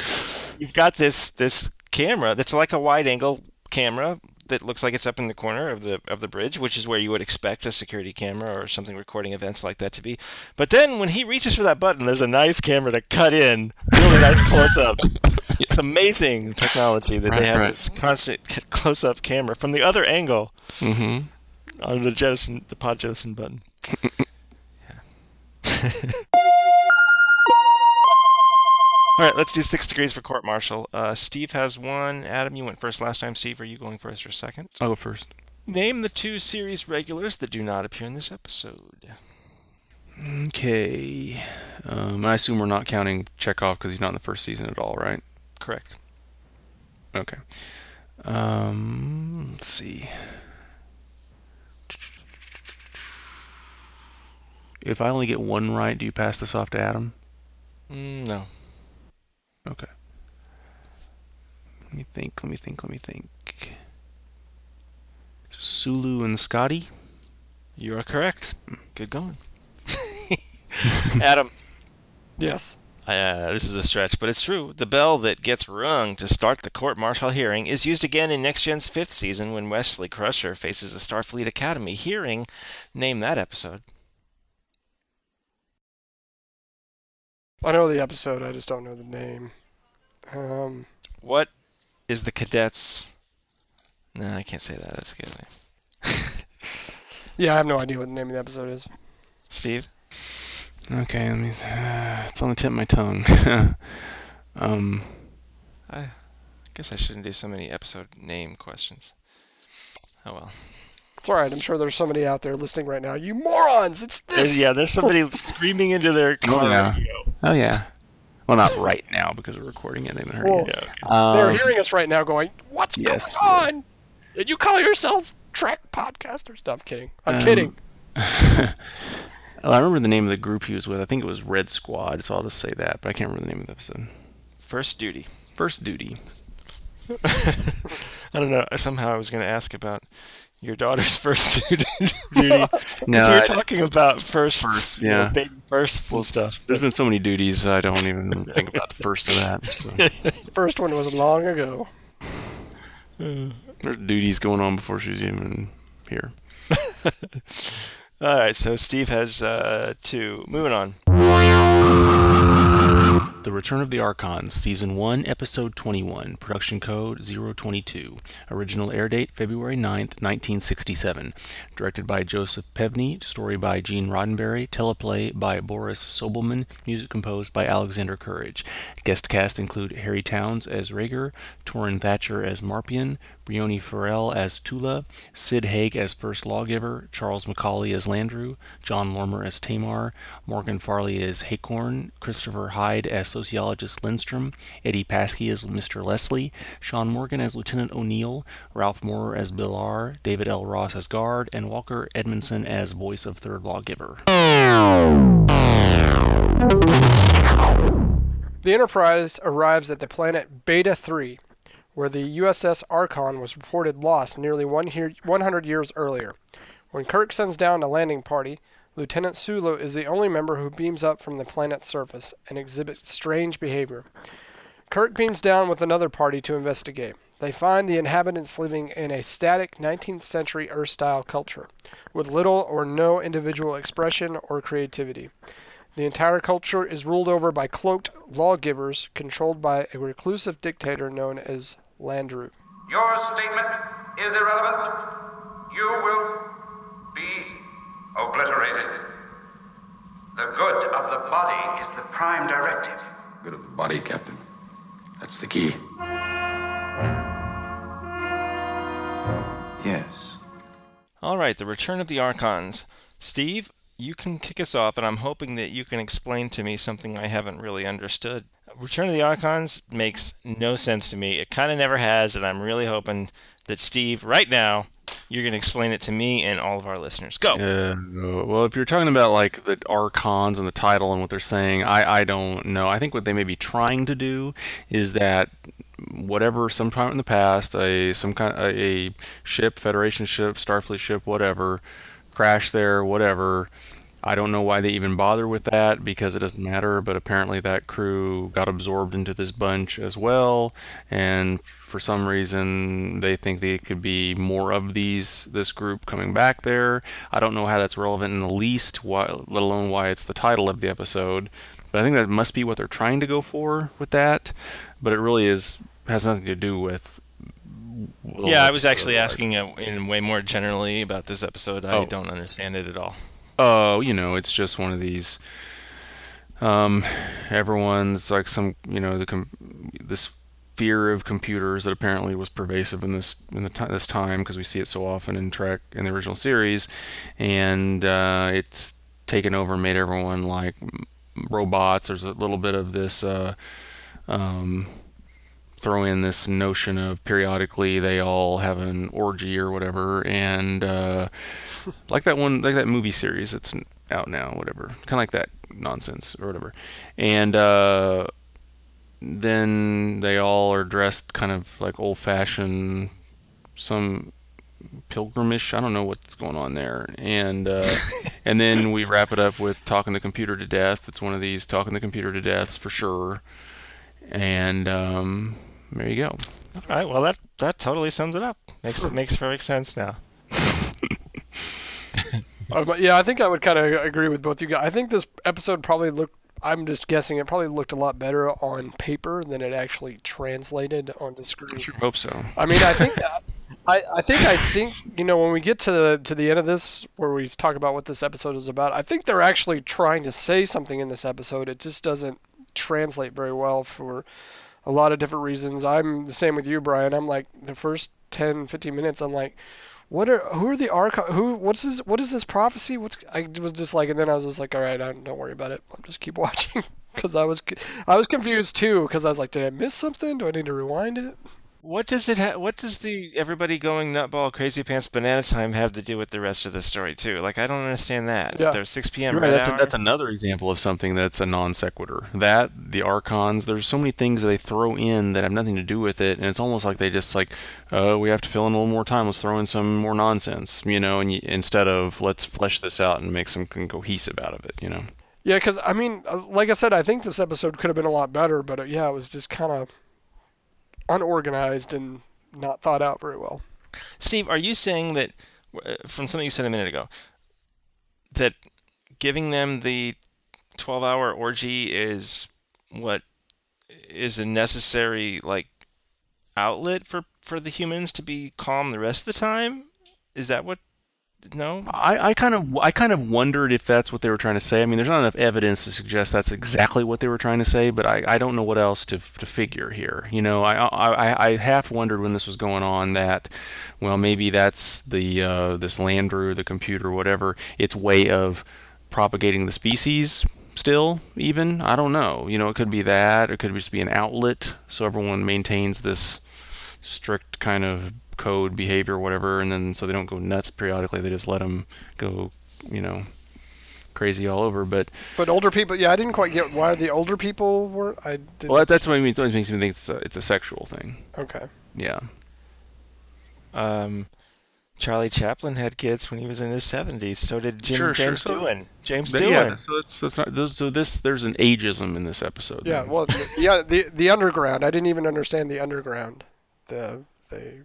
you've got this this camera that's like a wide angle camera that looks like it's up in the corner of the of the bridge, which is where you would expect a security camera or something recording events like that to be. But then when he reaches for that button, there's a nice camera to cut in, really nice close up. <laughs> It's amazing technology that Right, they have right. this constant close up camera from the other angle Mm-hmm. on the jettison the pod jettison button. All right, let's do six degrees for court martial. Uh, Steve has one. Adam, you went first last time. Steve, are you going first or second? I'll go first. Name the two series regulars that do not appear in this episode. Okay. Um, I assume we're not counting Chekhov because he's not in the first season at all, right? Correct. Okay. Um, let's see. If I only get one right, do you pass this off to Adam? Mm, no. Okay. Let me think, let me think, let me think. Sulu and Scotty? You are correct. Good going. <laughs> Adam, yes. uh, this is a stretch, but it's true. The bell that gets rung to start the court martial hearing is used again in Next Gen's fifth season when Wesley Crusher faces the Starfleet Academy hearing. Name that episode. I know the episode. I just don't know the name. Um, What is the cadets? No, I can't say that. That's a good name. <laughs> yeah, I have no idea what the name of the episode is. Steve? Okay, let me. Uh, it's on the tip of my tongue. <laughs> um, I guess I shouldn't do so many episode name questions. Oh well. It's all right. I'm sure there's somebody out there listening right now. You morons! It's this. There's, yeah, there's somebody <laughs> screaming into their car yeah. radio. Oh yeah. Well, not right now because we're recording it. They haven't heard Well, it. Yeah. They're Um, hearing us right now, going, "What's yes, going on?" And you call yourselves Trek podcasters? No, I'm kidding. I'm Um, kidding. <laughs> I remember the name of the group he was with. I think it was Red Squad, so I'll just say that. But I can't remember the name of the episode. First duty. First Duty. <laughs> I don't know. Somehow I was going to ask about your daughter's <laughs> first duty. duty. <laughs> 'Cause No, we were I- talking about firsts, First, you know, yeah. baby firsts and stuff. There's been so many duties, I don't even think about the first of that. So. <laughs> First one was long ago. There's duties going on before she's even here. All right, so Steve has uh, two. Moving on. The Return of the Archons, Season 1, Episode 21, Production Code 022. Original air date February 9th, 1967. Directed by Joseph Pevney, story by Gene Roddenberry, teleplay by Boris Sobelman, music composed by Alexander Courage. Guest cast include Harry Townes as Rager, Torin Thatcher as Marplon, Brioni Farrell as Tula, Sid Haig as First Lawgiver, Charles Macauley as Landru, Jon Lormer as Tamar, Morgan Farley as Hacom, Christopher Hyde as Sociologist Lindstrom, Eddie Paskey as Mr. Leslie, Sean Morgan as Lieutenant O'Neill, Ralph Maurer as Bill R., David L. Ross as Guard, and Walker Edmiston as Voice of Third Lawgiver. The Enterprise arrives at the planet Beta 3, where the USS Archon was reported lost nearly 100 years earlier. When Kirk sends down a landing party, Lieutenant Sulu is the only member who beams up from the planet's surface and exhibits strange behavior. Kirk beams down with another party to investigate. They find the inhabitants living in a static 19th century Earth style culture, with little or no individual expression or creativity. The entire culture is ruled over by cloaked lawgivers controlled by a reclusive dictator known as Landru. Your statement is irrelevant. You will be obliterated. The good of the body is the prime directive. Good of the body, Captain. That's the key. Yes. All right, the return of the Archons. Steve, you can kick us off, and I'm hoping that you can explain to me something I haven't really understood. Return of the Archons makes no sense to me. It kind of never has, and I'm really hoping that Steve, right now, you're going to explain it to me and all of our listeners. Go. Uh, well, if you're talking about like the archons and the title and what they're saying, I, I don't know. I think what they may be trying to do is that whatever sometime in the past a some kind a, a ship, Federation ship, Starfleet ship, whatever, crashed there, whatever. I don't know why they even bother with that because it doesn't matter, but apparently that crew got absorbed into this bunch as well, and for some reason they think they could be more of these this group coming back there. I don't know how that's relevant in the least, why, let alone why it's the title of the episode. But I think that must be what they're trying to go for with that. But it really is has nothing to do with. Yeah, I was actually asking in way more generally about this episode. I Oh. don't understand it at all. Oh, you know, it's just one of these. Um, everyone's like some, you know, the com- this fear of computers that apparently was pervasive in this in the ti this time because we see it so often in Trek in the original series, and uh, it's taken over, and made everyone like robots. There's a little bit of this. Uh, um, throw in this notion of periodically they all have an orgy or whatever, and uh, like that one, like that movie series that's out now, whatever, kind of like that nonsense or whatever, and uh, then they all are dressed kind of like old-fashioned, some pilgrimish. I don't know what's going on there, and uh, <laughs> and then we wrap it up with talking the computer to death. It's one of these talking the computer to deaths for sure, and um, there you go. All right, well that that totally sums it up. Makes it makes perfect sense now. <laughs> Uh, but yeah, I think I would kind of agree with both you guys. I think this episode probably looked. I'm just guessing. It probably looked a lot better on paper than it actually translated onto screen. Sure hope so. I mean, I think that, <laughs> I, I think I think you know when we get to the to the end of this, where we talk about what this episode is about, I think they're actually trying to say something in this episode. It just doesn't translate very well for a lot of different reasons. I'm the same with you, Brian. I'm like the first 10, 15 minutes, I'm like, what are who are the archon? Who what's this? What is this prophecy? What's I was just like, and then I was just like, all right, I, don't worry about it. I'll just keep <laughs> watching because I was I was confused too because I was like, did I miss something? Do I need to rewind it? What does it? Ha- what does the everybody going nutball crazy pants banana time have to do with the rest of the story too? Like I don't understand that. Yeah. There's 6 p.m. Right, red that's, a, that's another example of something that's a non sequitur. That the archons, there's so many things that they throw in that have nothing to do with it, and it's almost like they just like, oh, we have to fill in a little more time. Let's throw in some more nonsense, you know, and you, instead of let's flesh this out and make something cohesive out of it, you know. Yeah, because I mean, uh, like I said, I think this episode could have been a lot better, but uh, yeah, it was just kind of unorganized and not thought out very well. Steve, are you saying that uh, from something you said a minute ago that giving them the 12-hour orgy is what is a necessary like outlet for for the humans to be calm the rest of the time? Is that what? No. I, I kind of I kind of wondered if that's what they were trying to say. I mean, there's not enough evidence to suggest that's exactly what they were trying to say, but I, I don't know what else to, to figure here. You know, I, I I half wondered when this was going on that, well, maybe that's the uh, this Landru, the computer, whatever, its way of propagating the species. Still, even I don't know. You know, it could be that. It could just be an outlet, so everyone maintains this strict kind of code behavior whatever and then so they don't go nuts periodically they just let them go you know crazy all over but But older people, yeah, I didn't quite get why the older people were. I did. well that, that's what I mean it makes me think it's a, it's a sexual thing Okay. yeah Um, Charlie Chaplin had kids when he was in his 70s. So did Jim, Sure, sure. James So- Doohan. James But Doohan. yeah so that's that's not those, so this there's an ageism in this episode Yeah. then. Well, the, yeah, the the underground. I didn't even understand the underground. The the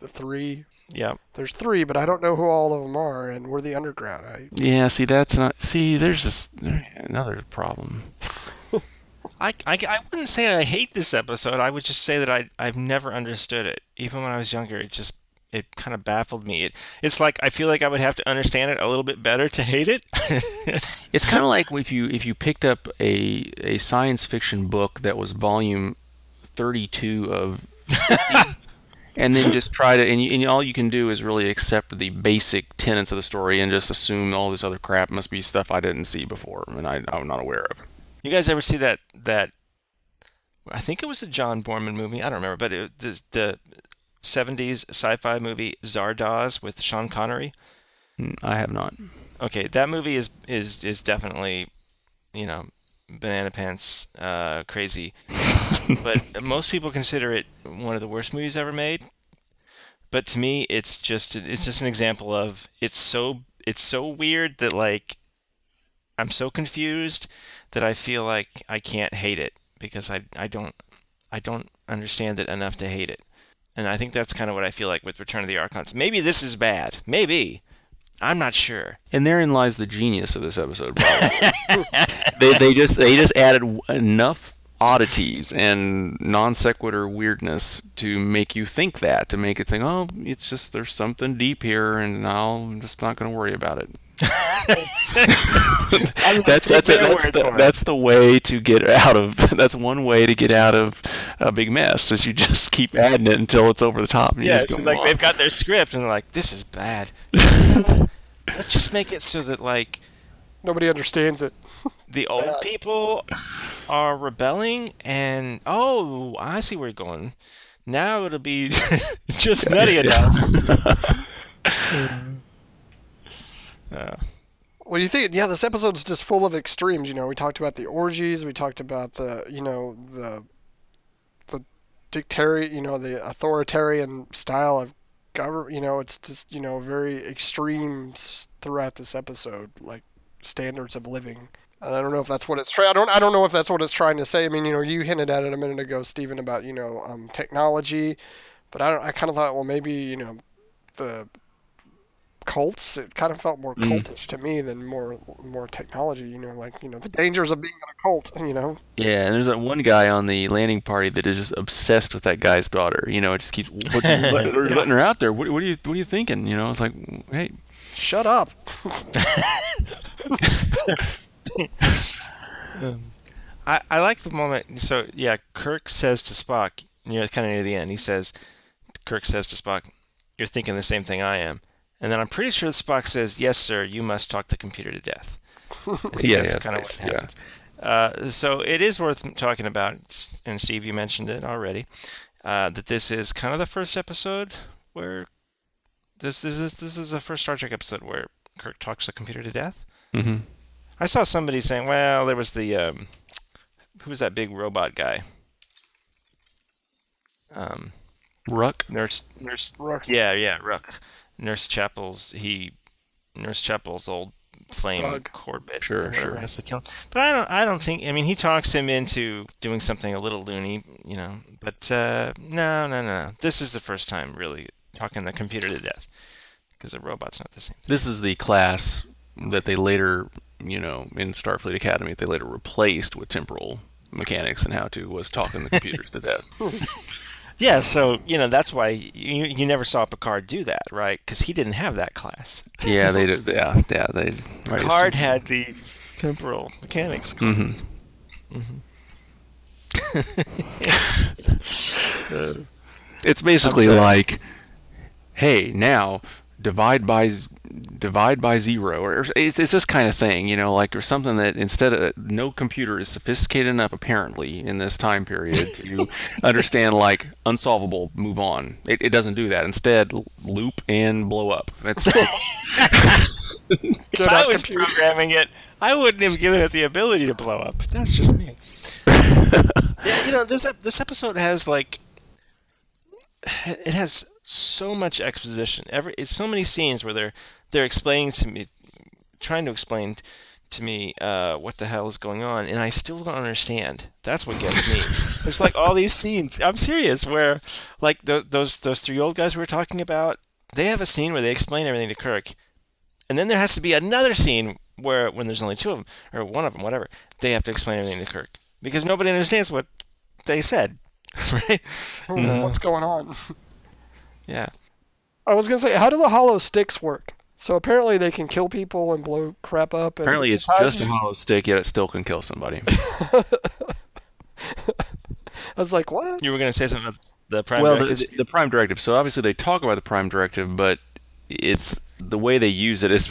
the three. yeah. There's three, but I don't know who all of them are, and we're the underground. I yeah see that's not see there's just another problem <laughs> I, I, I wouldn't say I hate this episode. I would just say that I I've never understood it. Even when I was younger, it just it kind of baffled me. It it's like I feel like I would have to understand it a little bit better to hate it. <laughs> It's kind of like if you if you picked up a a science fiction book that was volume 32 of <laughs> and then just try to and, you, and all you can do is really accept the basic tenets of the story and just assume all this other crap must be stuff I didn't see before and I, I'm not aware of. you guys ever see that that? I think it was a John Boorman movie. I don't remember, but it, the the 70s sci-fi movie Zardoz with Sean Connery. Mm, I have not. Okay, that movie is is is definitely, you know, banana pants uh, crazy. <laughs> but most people consider it one of the worst movies ever made. But to me, it's just it's just an example of it's so it's so weird that like I'm so confused that I feel like I can't hate it because I I don't I don't understand it enough to hate it. And I think that's kind of what I feel like with Return of the Archons. Maybe this is bad. Maybe. I'm not sure. And therein lies the genius of this episode. probably. <laughs> they, they just they just added enough oddities and non sequitur weirdness to make you think that to make it think, oh, it's just there's something deep here, and I'll, I'm just not going to worry about it. <laughs> that's that's it. That's the, that's the way to get out of. <laughs> That's one way to get out of a big mess. Is you just keep adding it until it's over the top. And you Yeah, just it's go, like "Wow." they've got their script and they're like, this is bad. Let's just make it so that like nobody understands it. the <laughs> old people are rebelling and oh, I see where you're going. Now it'll be <laughs> just nutty enough. <laughs> Uh, Well, you think, yeah, this episode's just full of extremes. You know, we talked about the orgies, we talked about the, you know, the, the dictary, you know, the authoritarian style of government. You know, it's just, you know, very extremes throughout this episode, like standards of living. I don't know if that's what it's trying. I don't. I don't know if that's what it's trying to say. I mean, you know, you hinted at it a minute ago, Stephen, about you know um, technology, but I don't. I kind of thought, well, maybe you know, the cults. It kind of felt more mm. cultish to me than more more technology. You know, like you know the dangers of being in a cult. You know, Yeah, and there's that one guy on the landing party that is just obsessed with that guy's daughter. You know, it just keeps <laughs> what, letting, her, letting her out there. What, what are you What are you thinking? You know, it's like, hey, shut up. <laughs> <laughs> Um, I, I like the moment. So yeah, Kirk says to Spock, near kind of near the end, he says, Kirk says to Spock, "You're thinking the same thing I am," and then I'm pretty sure Spock says, "Yes, sir. You must talk the computer to death." <laughs> I Yeah, yeah, kind of what thanks, yeah. Uh, so it is worth talking about, and Steve, you mentioned it already, uh, that this is kind of the first episode where this this is this is the first Star Trek episode where Kirk talks the computer to death. hmm I saw somebody saying, "Well, there was the um, who was that big robot guy? Um, Ruck. Nurse Nurse Rook. Yeah, yeah, Rook. Nurse Chapel's he Nurse Chapel's old flame Bug. Corbett. Sure, or sure. Has to kill him. But I don't. I don't think. I mean, he talks him into doing something a little loony, you know. But uh, no, no, no. This is the first time really talking the computer to death because a robot's not the same. This is the class that they later, you know, in Starfleet Academy, they later replaced with temporal mechanics and how to was talking the computers to death. <laughs> Yeah, so you know that's why you you never saw Picard do that, right? Because he didn't have that class. Yeah, they did. Yeah, yeah, they. Picard had the temporal mechanics class. Mhm. <laughs> It's basically like, hey, now divide by divide by zero, or it's, it's this kind of thing, you know, like or something that instead of no computer is sophisticated enough apparently in this time period to <laughs> understand like unsolvable, move on. It, it doesn't do that. Instead, loop and blow up. That's <laughs> If I was programming it, I wouldn't have given it the ability to blow up. That's just me. <laughs> yeah, you know, this this episode has like it has so much exposition. Every it's so many scenes where they're they're explaining to me, trying to explain to me uh, what the hell is going on, and I still don't understand. That's what gets me. <laughs> There's like all these scenes. I'm serious, where like th- those those three old guys we were talking about, they have a scene where they explain everything to Kirk, and then there has to be another scene where when there's only two of them or one of them, whatever, they have to explain everything to Kirk because nobody understands what they said, <laughs> right? Hmm, What's going on? Yeah. I was gonna say, how do the hollow sticks work? So apparently they can kill people and blow crap up. And apparently it's how do just a hollow stick, yet it still can kill somebody. <laughs> I was like, what? You were going to say something about the prime well, directives? the, the prime directive. So obviously they talk about the prime directive, but it's the way they use it is.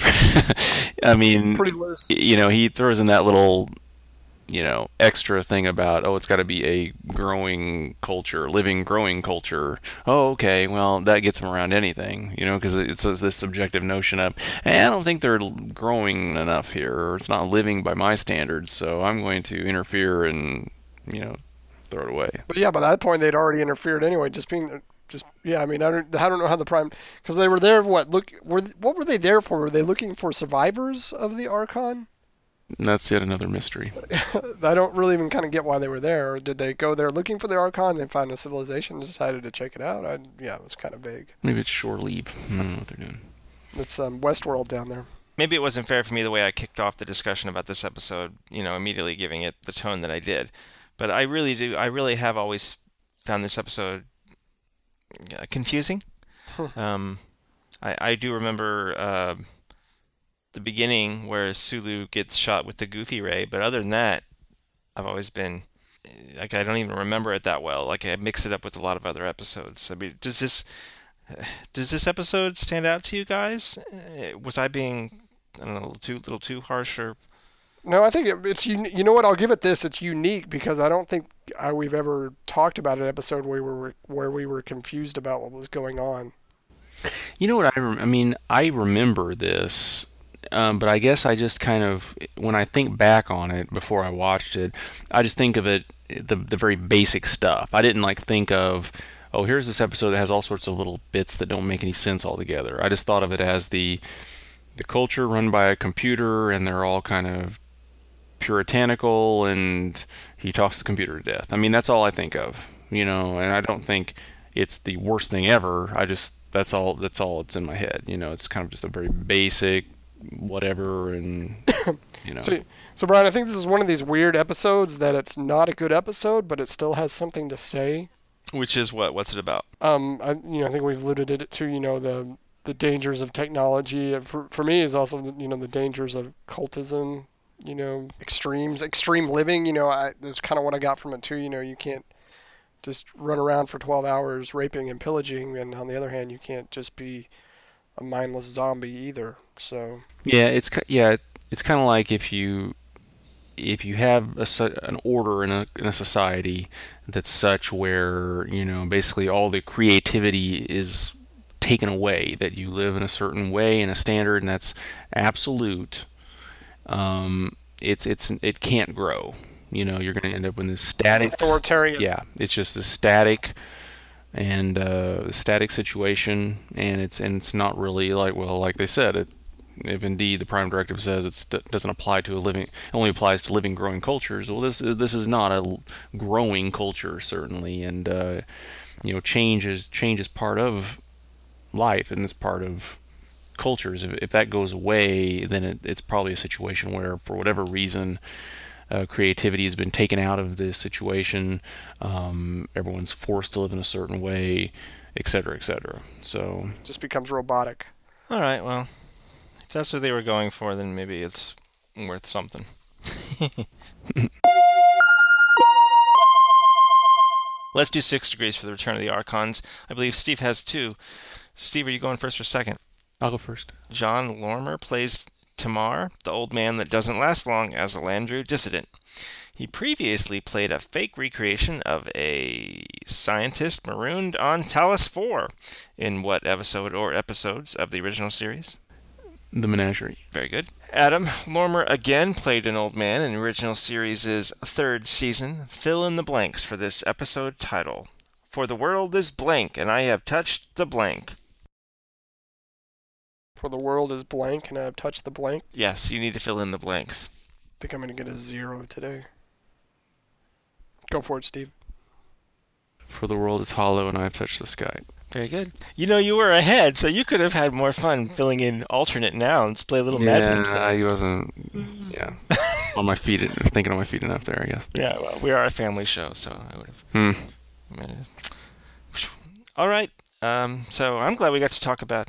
<laughs> I mean, Pretty loose. you know, he throws in that little, you know, extra thing about oh, it's got to be a growing culture, living, growing culture. Oh, okay, well that gets them around anything, you know, because it's this subjective notion of, hey, I don't think they're growing enough here, or it's not living by my standards, so I'm going to interfere and, you know, throw it away. But yeah, by that point they'd already interfered anyway. Just being just yeah. I mean, I don't, I don't know how the prime because they were there. What look? Were what were they there for? Were they looking for survivors of the Archon? And that's yet another mystery. <laughs> I don't really even kind of get why they were there. Or did they go there looking for the Archon? Then find a civilization and decided to check it out. I, yeah, it was kind of vague. Maybe it's shore leave. I don't know what they're doing. It's um, Westworld down there. Maybe it wasn't fair for me the way I kicked off the discussion about this episode, you know, immediately giving it the tone that I did. But I really do, I really have always found this episode uh, confusing. um, I, I do remember uh, the beginning where Sulu gets shot with the Goofy Ray, but other than that, I've always been like I don't even remember it that well. Like I mix it up with a lot of other episodes. I mean, does this does this episode stand out to you guys? Uh, Was I being I don't know, a little too little too harsh or No, I think it, it's uni- you know what? I'll give it this. It's unique because I don't think I, we've ever talked about an episode where we were where we were confused about what was going on. You know what I? Rem- I mean, I remember this, um, but I guess I just kind of, when I think back on it before I watched it, I just think of it the the very basic stuff. I didn't like think of, oh, here's this episode that has all sorts of little bits that don't make any sense altogether. I just thought of it as the the culture run by a computer, and they're all kind of puritanical, and he talks the computer to death. I mean, that's all I think of, you know, and I don't think it's the worst thing ever. I just that's all that's all it's in my head. You know, it's kind of just a very basic whatever, and <coughs> you know, So, so Brian, I think this is one of these weird episodes that it's not a good episode, but it still has something to say. which is what? What's it about? Um, I, you know, I think we've alluded it to, you know, the the dangers of technology. And for for me, is also the, you know the dangers of cultism. You know, extremes, extreme living. You know, I that's kind of what I got from it too. You know, you can't just run around for 12 hours raping and pillaging, and on the other hand, you can't just be a mindless zombie either. So Yeah, it's yeah, it's kind of like if you if you have a, an order in a in a society that's such where you know basically all the creativity is taken away, that you live in a certain way and a standard, and that's absolute. Um, it's it's it can't grow. You know, you're going to end up in this static. Authoritarian. Yeah, it's just a static and uh, static situation, and it's and it's not really like well, like they said, it, if indeed the prime directive says it doesn't apply to a living, only applies to living, growing cultures. Well, this is this is not a growing culture certainly, and uh, you know, change is change is part of life, and it's part of cultures. If, if that goes away, then it, it's probably a situation where, for whatever reason, uh, creativity has been taken out of the situation. Um, everyone's forced to live in a certain way, et cetera, et cetera. So, it just becomes robotic. All right, well, if that's what they were going for, then maybe it's worth something. <laughs> Let's do six degrees for the Return of the Archons. I believe Steve has two. Steve, are you going first or second? I'll go first. Jon Lormer plays Tamar, the old man that doesn't last long as a Landru dissident. He previously played a fake recreation of a scientist marooned on Talos 4 in what episode or episodes of the original series? The Menagerie. Very good. Adam Lormer again played an old man in the original series' third season. Fill in the blanks for this episode title. For the world is blank, and I have touched the blank. For the world is blank, and I've touched the blank. Yes, you need to fill in the blanks. I think I'm gonna get a zero today. Go for it, Steve. For the world is hollow, and I have touched the sky. Very good. You know, you were ahead, so you could have had more fun filling in alternate nouns, play a little Mad Libs there. I wasn't. Yeah, <laughs> on my feet, thinking on my feet enough there, I guess. Yeah, well, we are a family show, so I would have. Hmm. All right. Um, so I'm glad we got to talk about,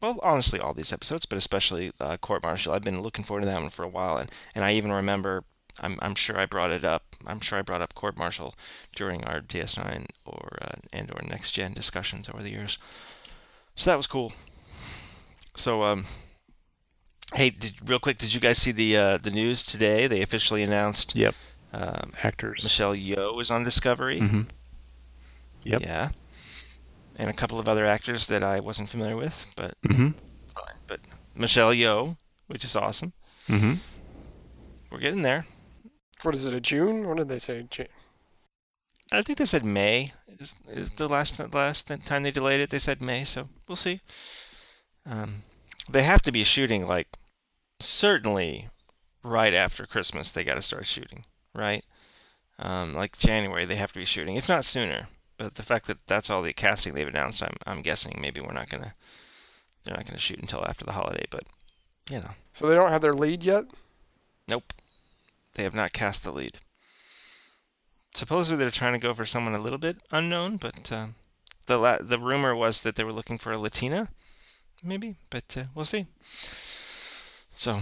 well, honestly, all these episodes, but especially uh, Court Martial. I've been looking forward to that one for a while, and, and I even remember, I'm, I'm sure I brought it up. I'm sure I brought up Court Martial during our DS9 or uh, and or Next Gen discussions over the years. So that was cool. So, um, hey, did, real quick, did you guys see the uh, the news today? They officially announced. Yep. Um, Actors. Michelle Yeoh is on Discovery. Mm-hmm. Yep. Yeah. And a couple of other actors that I wasn't familiar with, but Mm-hmm. But Michelle Yeoh, which is awesome. Mm-hmm. We're getting there. What is it? A June? What did they say? Ju- I think they said May is, is the last the last time they delayed it. They said May, so we'll see. Um, they have to be shooting like certainly right after Christmas. They got to start shooting, right? Um, like January, they have to be shooting, if not sooner. But the fact that that's all the casting they've announced, I'm I'm guessing maybe we're not gonna they're not gonna shoot until after the holiday. But you know, So they don't have their lead yet. nope, they have not cast the lead. Supposedly they're trying to go for someone a little bit unknown, but uh, the la- the rumor was that they were looking for a Latina, maybe, but uh, we'll see. So,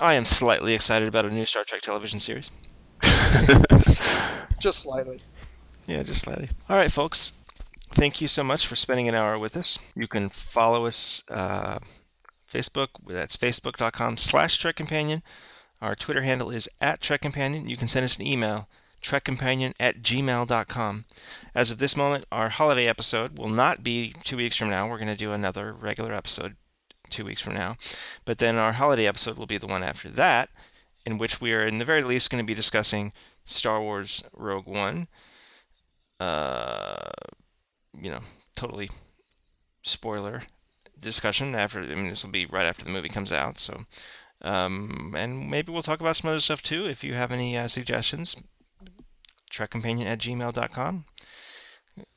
I am slightly excited about a new Star Trek television series. <laughs> Just slightly. Yeah, just slightly. All right, folks. Thank you so much for spending an hour with us. You can follow us uh, Facebook. That's facebook.com slash Trek Companion. Our Twitter handle is at Trek Companion. You can send us an email, trekcompanion at gmail.com. As of this moment, our holiday episode will not be two weeks from now. We're going to do another regular episode two weeks from now. But then our holiday episode will be the one after that, in which we are, in the very least, going to be discussing Star Wars Rogue One. Uh, you know, totally spoiler discussion after. I mean, this will be right after the movie comes out. So, um, and maybe we'll talk about some other stuff too. If you have any uh, suggestions, trekcompanion at gmail.com.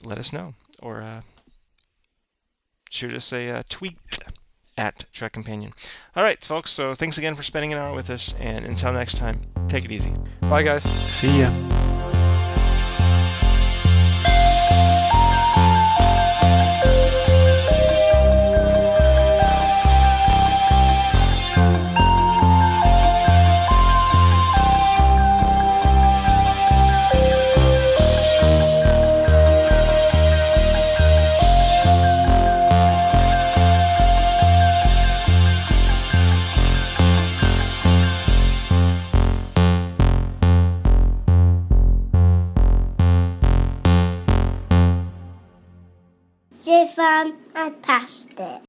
Let us know, or uh, shoot us a uh, tweet at Trek Companion. All right, folks. So thanks again for spending an hour with us, and until next time, take it easy. Bye, guys. See ya. And passed it.